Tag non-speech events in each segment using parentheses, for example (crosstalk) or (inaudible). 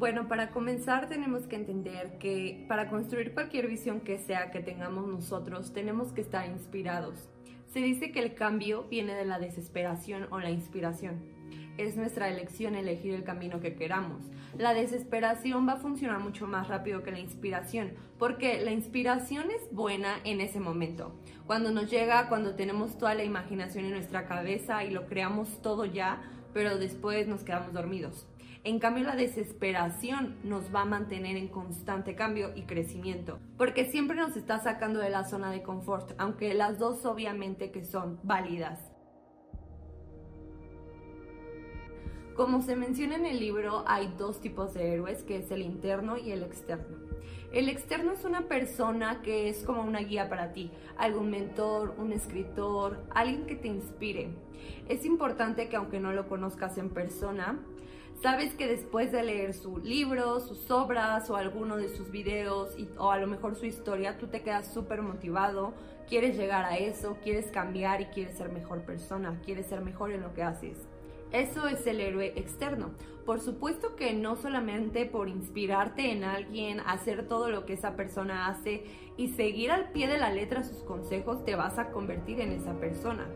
Bueno, para comenzar tenemos que entender que para construir cualquier visión que sea que tengamos nosotros, tenemos que estar inspirados. Se dice que el cambio viene de la desesperación o la inspiración es nuestra elección elegir el camino que queramos. La desesperación va a funcionar mucho más rápido que la inspiración, porque la inspiración es buena en ese momento. Cuando nos llega, cuando tenemos toda la imaginación en nuestra cabeza y lo creamos todo ya, pero después nos quedamos dormidos. En cambio, la desesperación nos va a mantener en constante cambio y crecimiento, porque siempre nos está sacando de la zona de confort, aunque las dos obviamente que son válidas. Como se menciona en el libro, hay dos tipos de héroes, que es el interno y el externo. El externo es una persona que es como una guía para ti, algún mentor, un escritor, alguien que te inspire. Es importante que aunque no lo conozcas en persona, sabes que después de leer su libro, sus obras o alguno de sus videos o a lo mejor su historia, tú te quedas súper motivado, quieres llegar a eso, quieres cambiar y quieres ser mejor persona, quieres ser mejor en lo que haces. Eso es el héroe externo. Por supuesto que no solamente por inspirarte en alguien, hacer todo lo que esa persona hace y seguir al pie de la letra sus consejos, te vas a convertir en esa persona.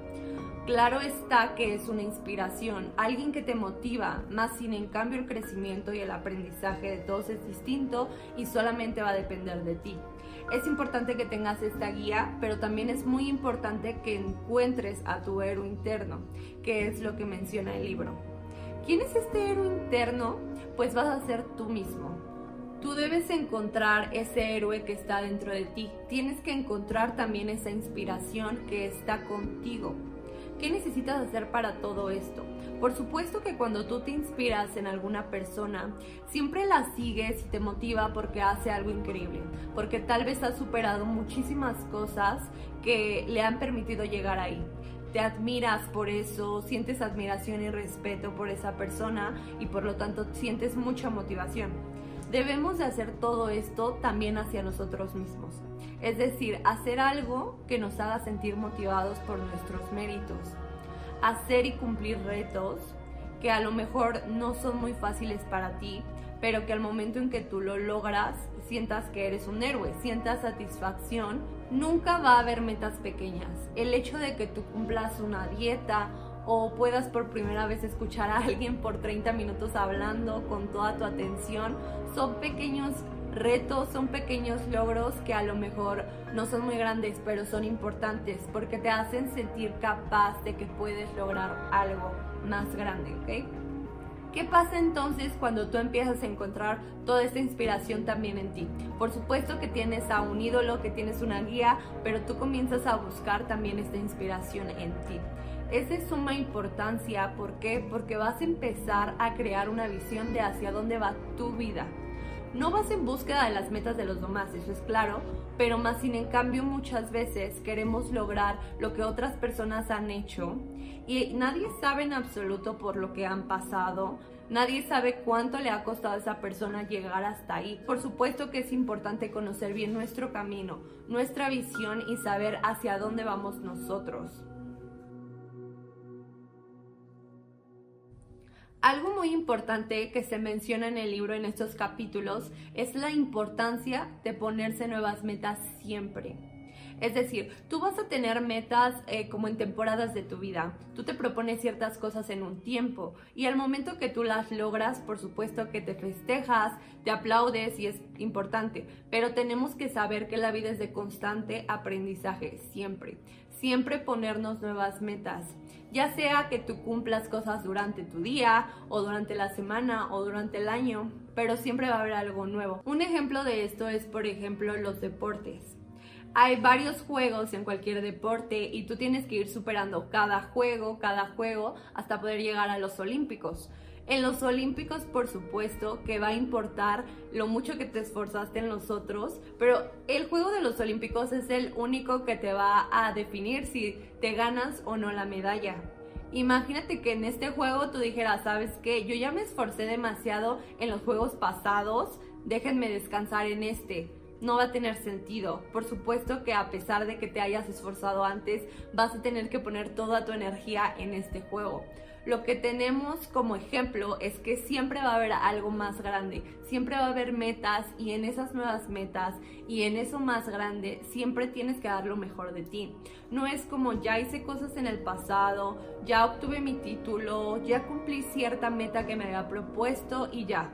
Claro está que es una inspiración, alguien que te motiva, más sin en cambio el crecimiento y el aprendizaje de todos es distinto y solamente va a depender de ti. Es importante que tengas esta guía, pero también es muy importante que encuentres a tu héroe interno, que es lo que menciona el libro. ¿Quién es este héroe interno? Pues vas a ser tú mismo. Tú debes encontrar ese héroe que está dentro de ti. Tienes que encontrar también esa inspiración que está contigo. ¿Qué necesitas hacer para todo esto? Por supuesto que cuando tú te inspiras en alguna persona, siempre la sigues y te motiva porque hace algo increíble, porque tal vez ha superado muchísimas cosas que le han permitido llegar ahí. Te admiras por eso, sientes admiración y respeto por esa persona y por lo tanto sientes mucha motivación. Debemos de hacer todo esto también hacia nosotros mismos. Es decir, hacer algo que nos haga sentir motivados por nuestros méritos. Hacer y cumplir retos que a lo mejor no son muy fáciles para ti, pero que al momento en que tú lo logras, sientas que eres un héroe, sientas satisfacción. Nunca va a haber metas pequeñas. El hecho de que tú cumplas una dieta o puedas por primera vez escuchar a alguien por 30 minutos hablando con toda tu atención, son pequeños retos, son pequeños logros que a lo mejor no son muy grandes, pero son importantes porque te hacen sentir capaz de que puedes lograr algo más grande, ¿ok? ¿Qué pasa entonces cuando tú empiezas a encontrar toda esta inspiración también en ti? Por supuesto que tienes a un ídolo, que tienes una guía, pero tú comienzas a buscar también esta inspiración en ti. Es de suma importancia, ¿por qué? Porque vas a empezar a crear una visión de hacia dónde va tu vida. No vas en búsqueda de las metas de los demás, eso es claro, pero más sin en cambio muchas veces queremos lograr lo que otras personas han hecho y nadie sabe en absoluto por lo que han pasado, nadie sabe cuánto le ha costado a esa persona llegar hasta ahí. Por supuesto que es importante conocer bien nuestro camino, nuestra visión y saber hacia dónde vamos nosotros. Algo muy importante que se menciona en el libro en estos capítulos es la importancia de ponerse nuevas metas siempre. Es decir, tú vas a tener metas eh, como en temporadas de tu vida. Tú te propones ciertas cosas en un tiempo y al momento que tú las logras, por supuesto que te festejas, te aplaudes y es importante. Pero tenemos que saber que la vida es de constante aprendizaje, siempre. Siempre ponernos nuevas metas ya sea que tú cumplas cosas durante tu día o durante la semana o durante el año, pero siempre va a haber algo nuevo. Un ejemplo de esto es, por ejemplo, los deportes. Hay varios juegos en cualquier deporte y tú tienes que ir superando cada juego, cada juego, hasta poder llegar a los olímpicos. En los Olímpicos, por supuesto, que va a importar lo mucho que te esforzaste en los otros, pero el juego de los Olímpicos es el único que te va a definir si te ganas o no la medalla. Imagínate que en este juego tú dijeras, ¿sabes qué? Yo ya me esforcé demasiado en los juegos pasados, déjenme descansar en este no va a tener sentido. Por supuesto que a pesar de que te hayas esforzado antes, vas a tener que poner toda tu energía en este juego. lo que tenemos como ejemplo es que siempre va a haber algo más grande, siempre va a haber metas y en esas nuevas metas y en eso más grande siempre tienes que dar lo mejor de ti. No es como ya hice cosas en el pasado, ya obtuve mi título, ya cumplí cierta meta que me había propuesto y ya.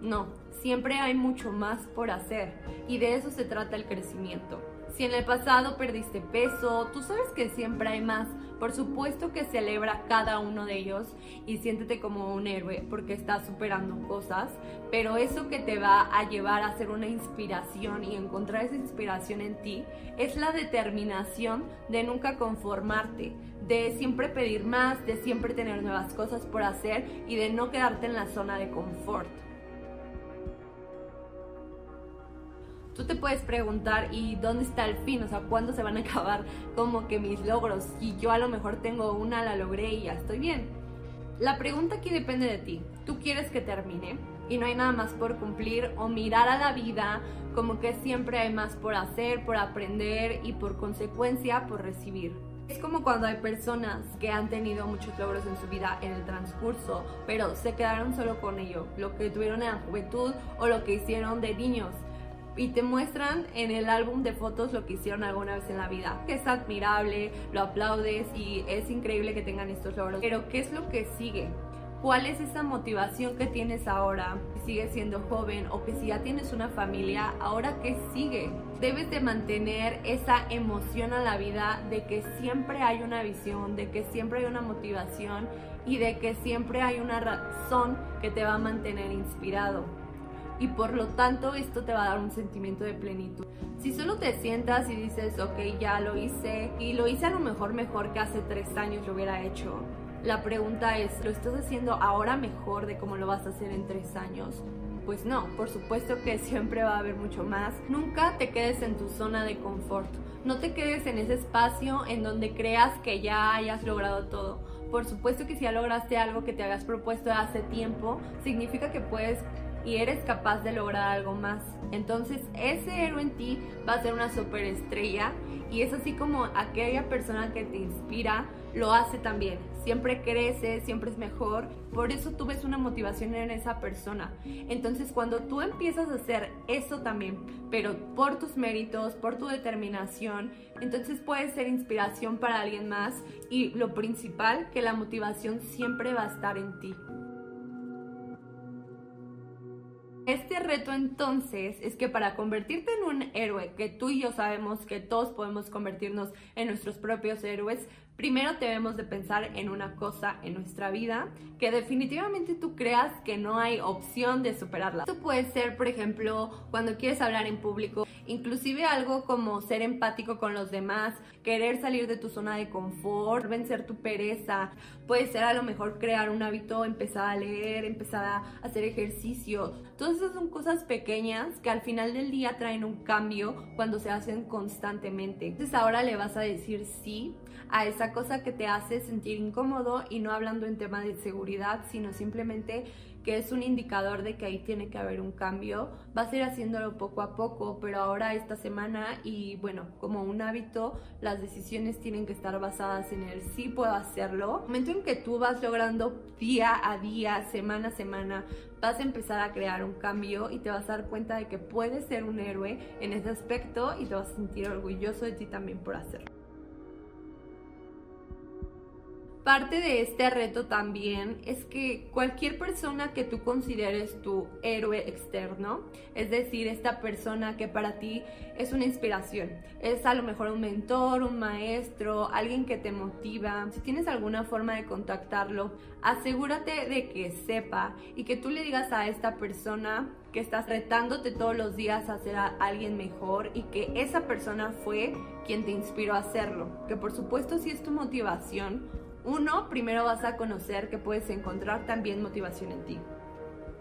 No, siempre hay mucho más por hacer y de eso se trata el crecimiento. Si en el pasado perdiste peso, tú sabes que siempre hay más. Por supuesto que celebra cada uno de ellos y siéntete como un héroe porque estás superando cosas, pero eso que te va a llevar a ser una inspiración y encontrar esa inspiración en ti es la determinación de nunca conformarte, de siempre pedir más, de siempre tener nuevas cosas por hacer y de no quedarte en la zona de confort. Tú te puedes preguntar, ¿y dónde está el fin? O sea, ¿cuándo se van a acabar como que mis logros? Y yo a lo mejor tengo una, la logré y ya estoy bien. La pregunta aquí depende de ti. ¿Tú quieres que termine? Y no hay nada más por cumplir o mirar a la vida como que siempre hay más por hacer, por aprender y por consecuencia por recibir. Es como cuando hay personas que han tenido muchos logros en su vida en el transcurso, pero se quedaron solo con ello, lo que tuvieron en la juventud o lo que hicieron de niños y te muestran en el álbum de fotos lo que hicieron alguna vez en la vida. Es admirable, lo aplaudes y es increíble que tengan estos logros. Pero ¿qué es lo que sigue? ¿Cuál es esa motivación que tienes ahora? Si sigues siendo joven o que si ya tienes una familia, ¿ahora qué sigue? Debes de mantener esa emoción a la vida de que siempre hay una visión, de que siempre hay una motivación y de que siempre hay una razón que te va a mantener inspirado y por lo tanto esto te va a dar un sentimiento de plenitud. Si solo te sientas y dices, ok, ya lo hice y lo hice a lo mejor mejor que hace tres años lo hubiera hecho, la pregunta es, ¿lo estás haciendo ahora mejor de cómo lo vas a hacer en tres años? Pues no, por supuesto que (laughs) siempre va a haber mucho más. Nunca te quedes en tu zona de confort. No te quedes en ese espacio en donde creas que ya hayas logrado todo. Por supuesto que si ya lograste algo que te habías propuesto hace tiempo, significa que puedes y eres capaz de lograr algo más. Entonces ese héroe en ti va a ser una superestrella y es así como aquella persona que te inspira lo hace también. Siempre crece, siempre es mejor. Por eso tú ves una motivación en esa persona. Entonces cuando tú empiezas a hacer eso también, pero por tus méritos, por tu determinación, entonces puedes ser inspiración para alguien más y lo principal, que la motivación siempre va a estar en ti. Reto entonces es que para convertirte en un héroe, que tú y yo sabemos que todos podemos convertirnos en nuestros propios héroes, primero debemos de pensar en una cosa en nuestra vida que definitivamente tú creas que no hay opción de superarla. Esto puede ser, por ejemplo, cuando quieres hablar en público, inclusive algo como ser empático con los demás, querer salir de tu zona de confort, vencer tu pereza, puede ser a lo mejor crear un hábito, empezar a leer, empezar a hacer ejercicio. Todas esas son cosas pequeñas que al final del día traen un cambio cuando se hacen constantemente. Entonces ahora le vas a decir sí a esa cosa que te hace sentir incómodo y no hablando en tema de seguridad, sino simplemente que es un indicador de que ahí tiene que haber un cambio. Vas a ir haciéndolo poco a poco, pero ahora esta semana y bueno, como un hábito, las decisiones tienen que estar basadas en el sí puedo hacerlo. El momento en que tú vas logrando día a día, semana a semana, vas a empezar a crear un cambio y te vas a dar cuenta de que puedes ser un héroe en ese aspecto y te vas a sentir orgulloso de ti también por hacerlo. Parte de este reto también es que cualquier persona que tú consideres tu héroe externo, es decir, esta persona que para ti es una inspiración, es a lo mejor un mentor, un maestro, alguien que te motiva, si tienes alguna forma de contactarlo, asegúrate de que sepa y que tú le digas a esta persona que estás retándote todos los días a ser a alguien mejor y que esa persona fue quien te inspiró a hacerlo. Que por supuesto si es tu motivación, uno, primero vas a conocer que puedes encontrar también motivación en ti.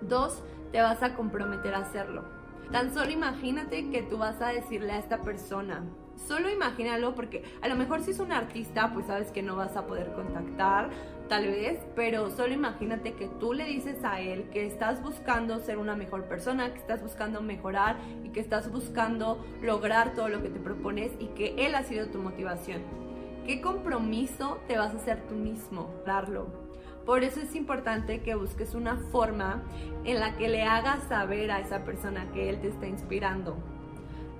Dos, te vas a comprometer a hacerlo. Tan solo imagínate que tú vas a decirle a esta persona, solo imagínalo porque a lo mejor si es un artista, pues sabes que no vas a poder contactar, tal vez, pero solo imagínate que tú le dices a él que estás buscando ser una mejor persona, que estás buscando mejorar y que estás buscando lograr todo lo que te propones y que él ha sido tu motivación. ¿Qué compromiso te vas a hacer tú mismo? Darlo. Por eso es importante que busques una forma en la que le hagas saber a esa persona que él te está inspirando.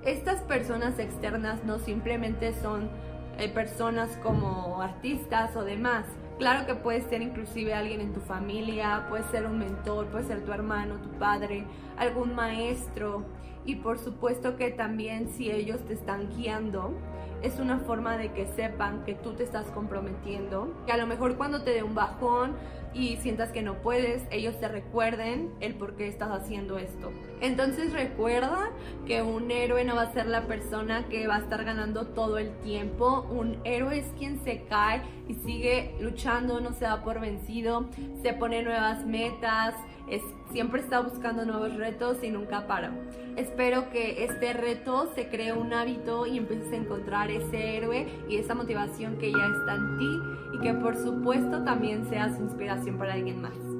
Estas personas externas no simplemente son eh, personas como artistas o demás. Claro que puede ser inclusive alguien en tu familia, puede ser un mentor, puede ser tu hermano, tu padre, algún maestro. Y por supuesto que también si ellos te están guiando, es una forma de que sepan que tú te estás comprometiendo, que a lo mejor cuando te dé un bajón y sientas que no puedes, ellos te recuerden el por qué estás haciendo esto. Entonces recuerda que un héroe no va a ser la persona que va a estar ganando todo el tiempo. Un héroe es quien se cae y sigue luchando, no se da por vencido, se pone nuevas metas, es, siempre está buscando nuevos retos y nunca para. Espero que este reto se cree un hábito y empieces a encontrar ese héroe y esa motivación que ya está en ti y que por supuesto también seas inspiración para alguien más.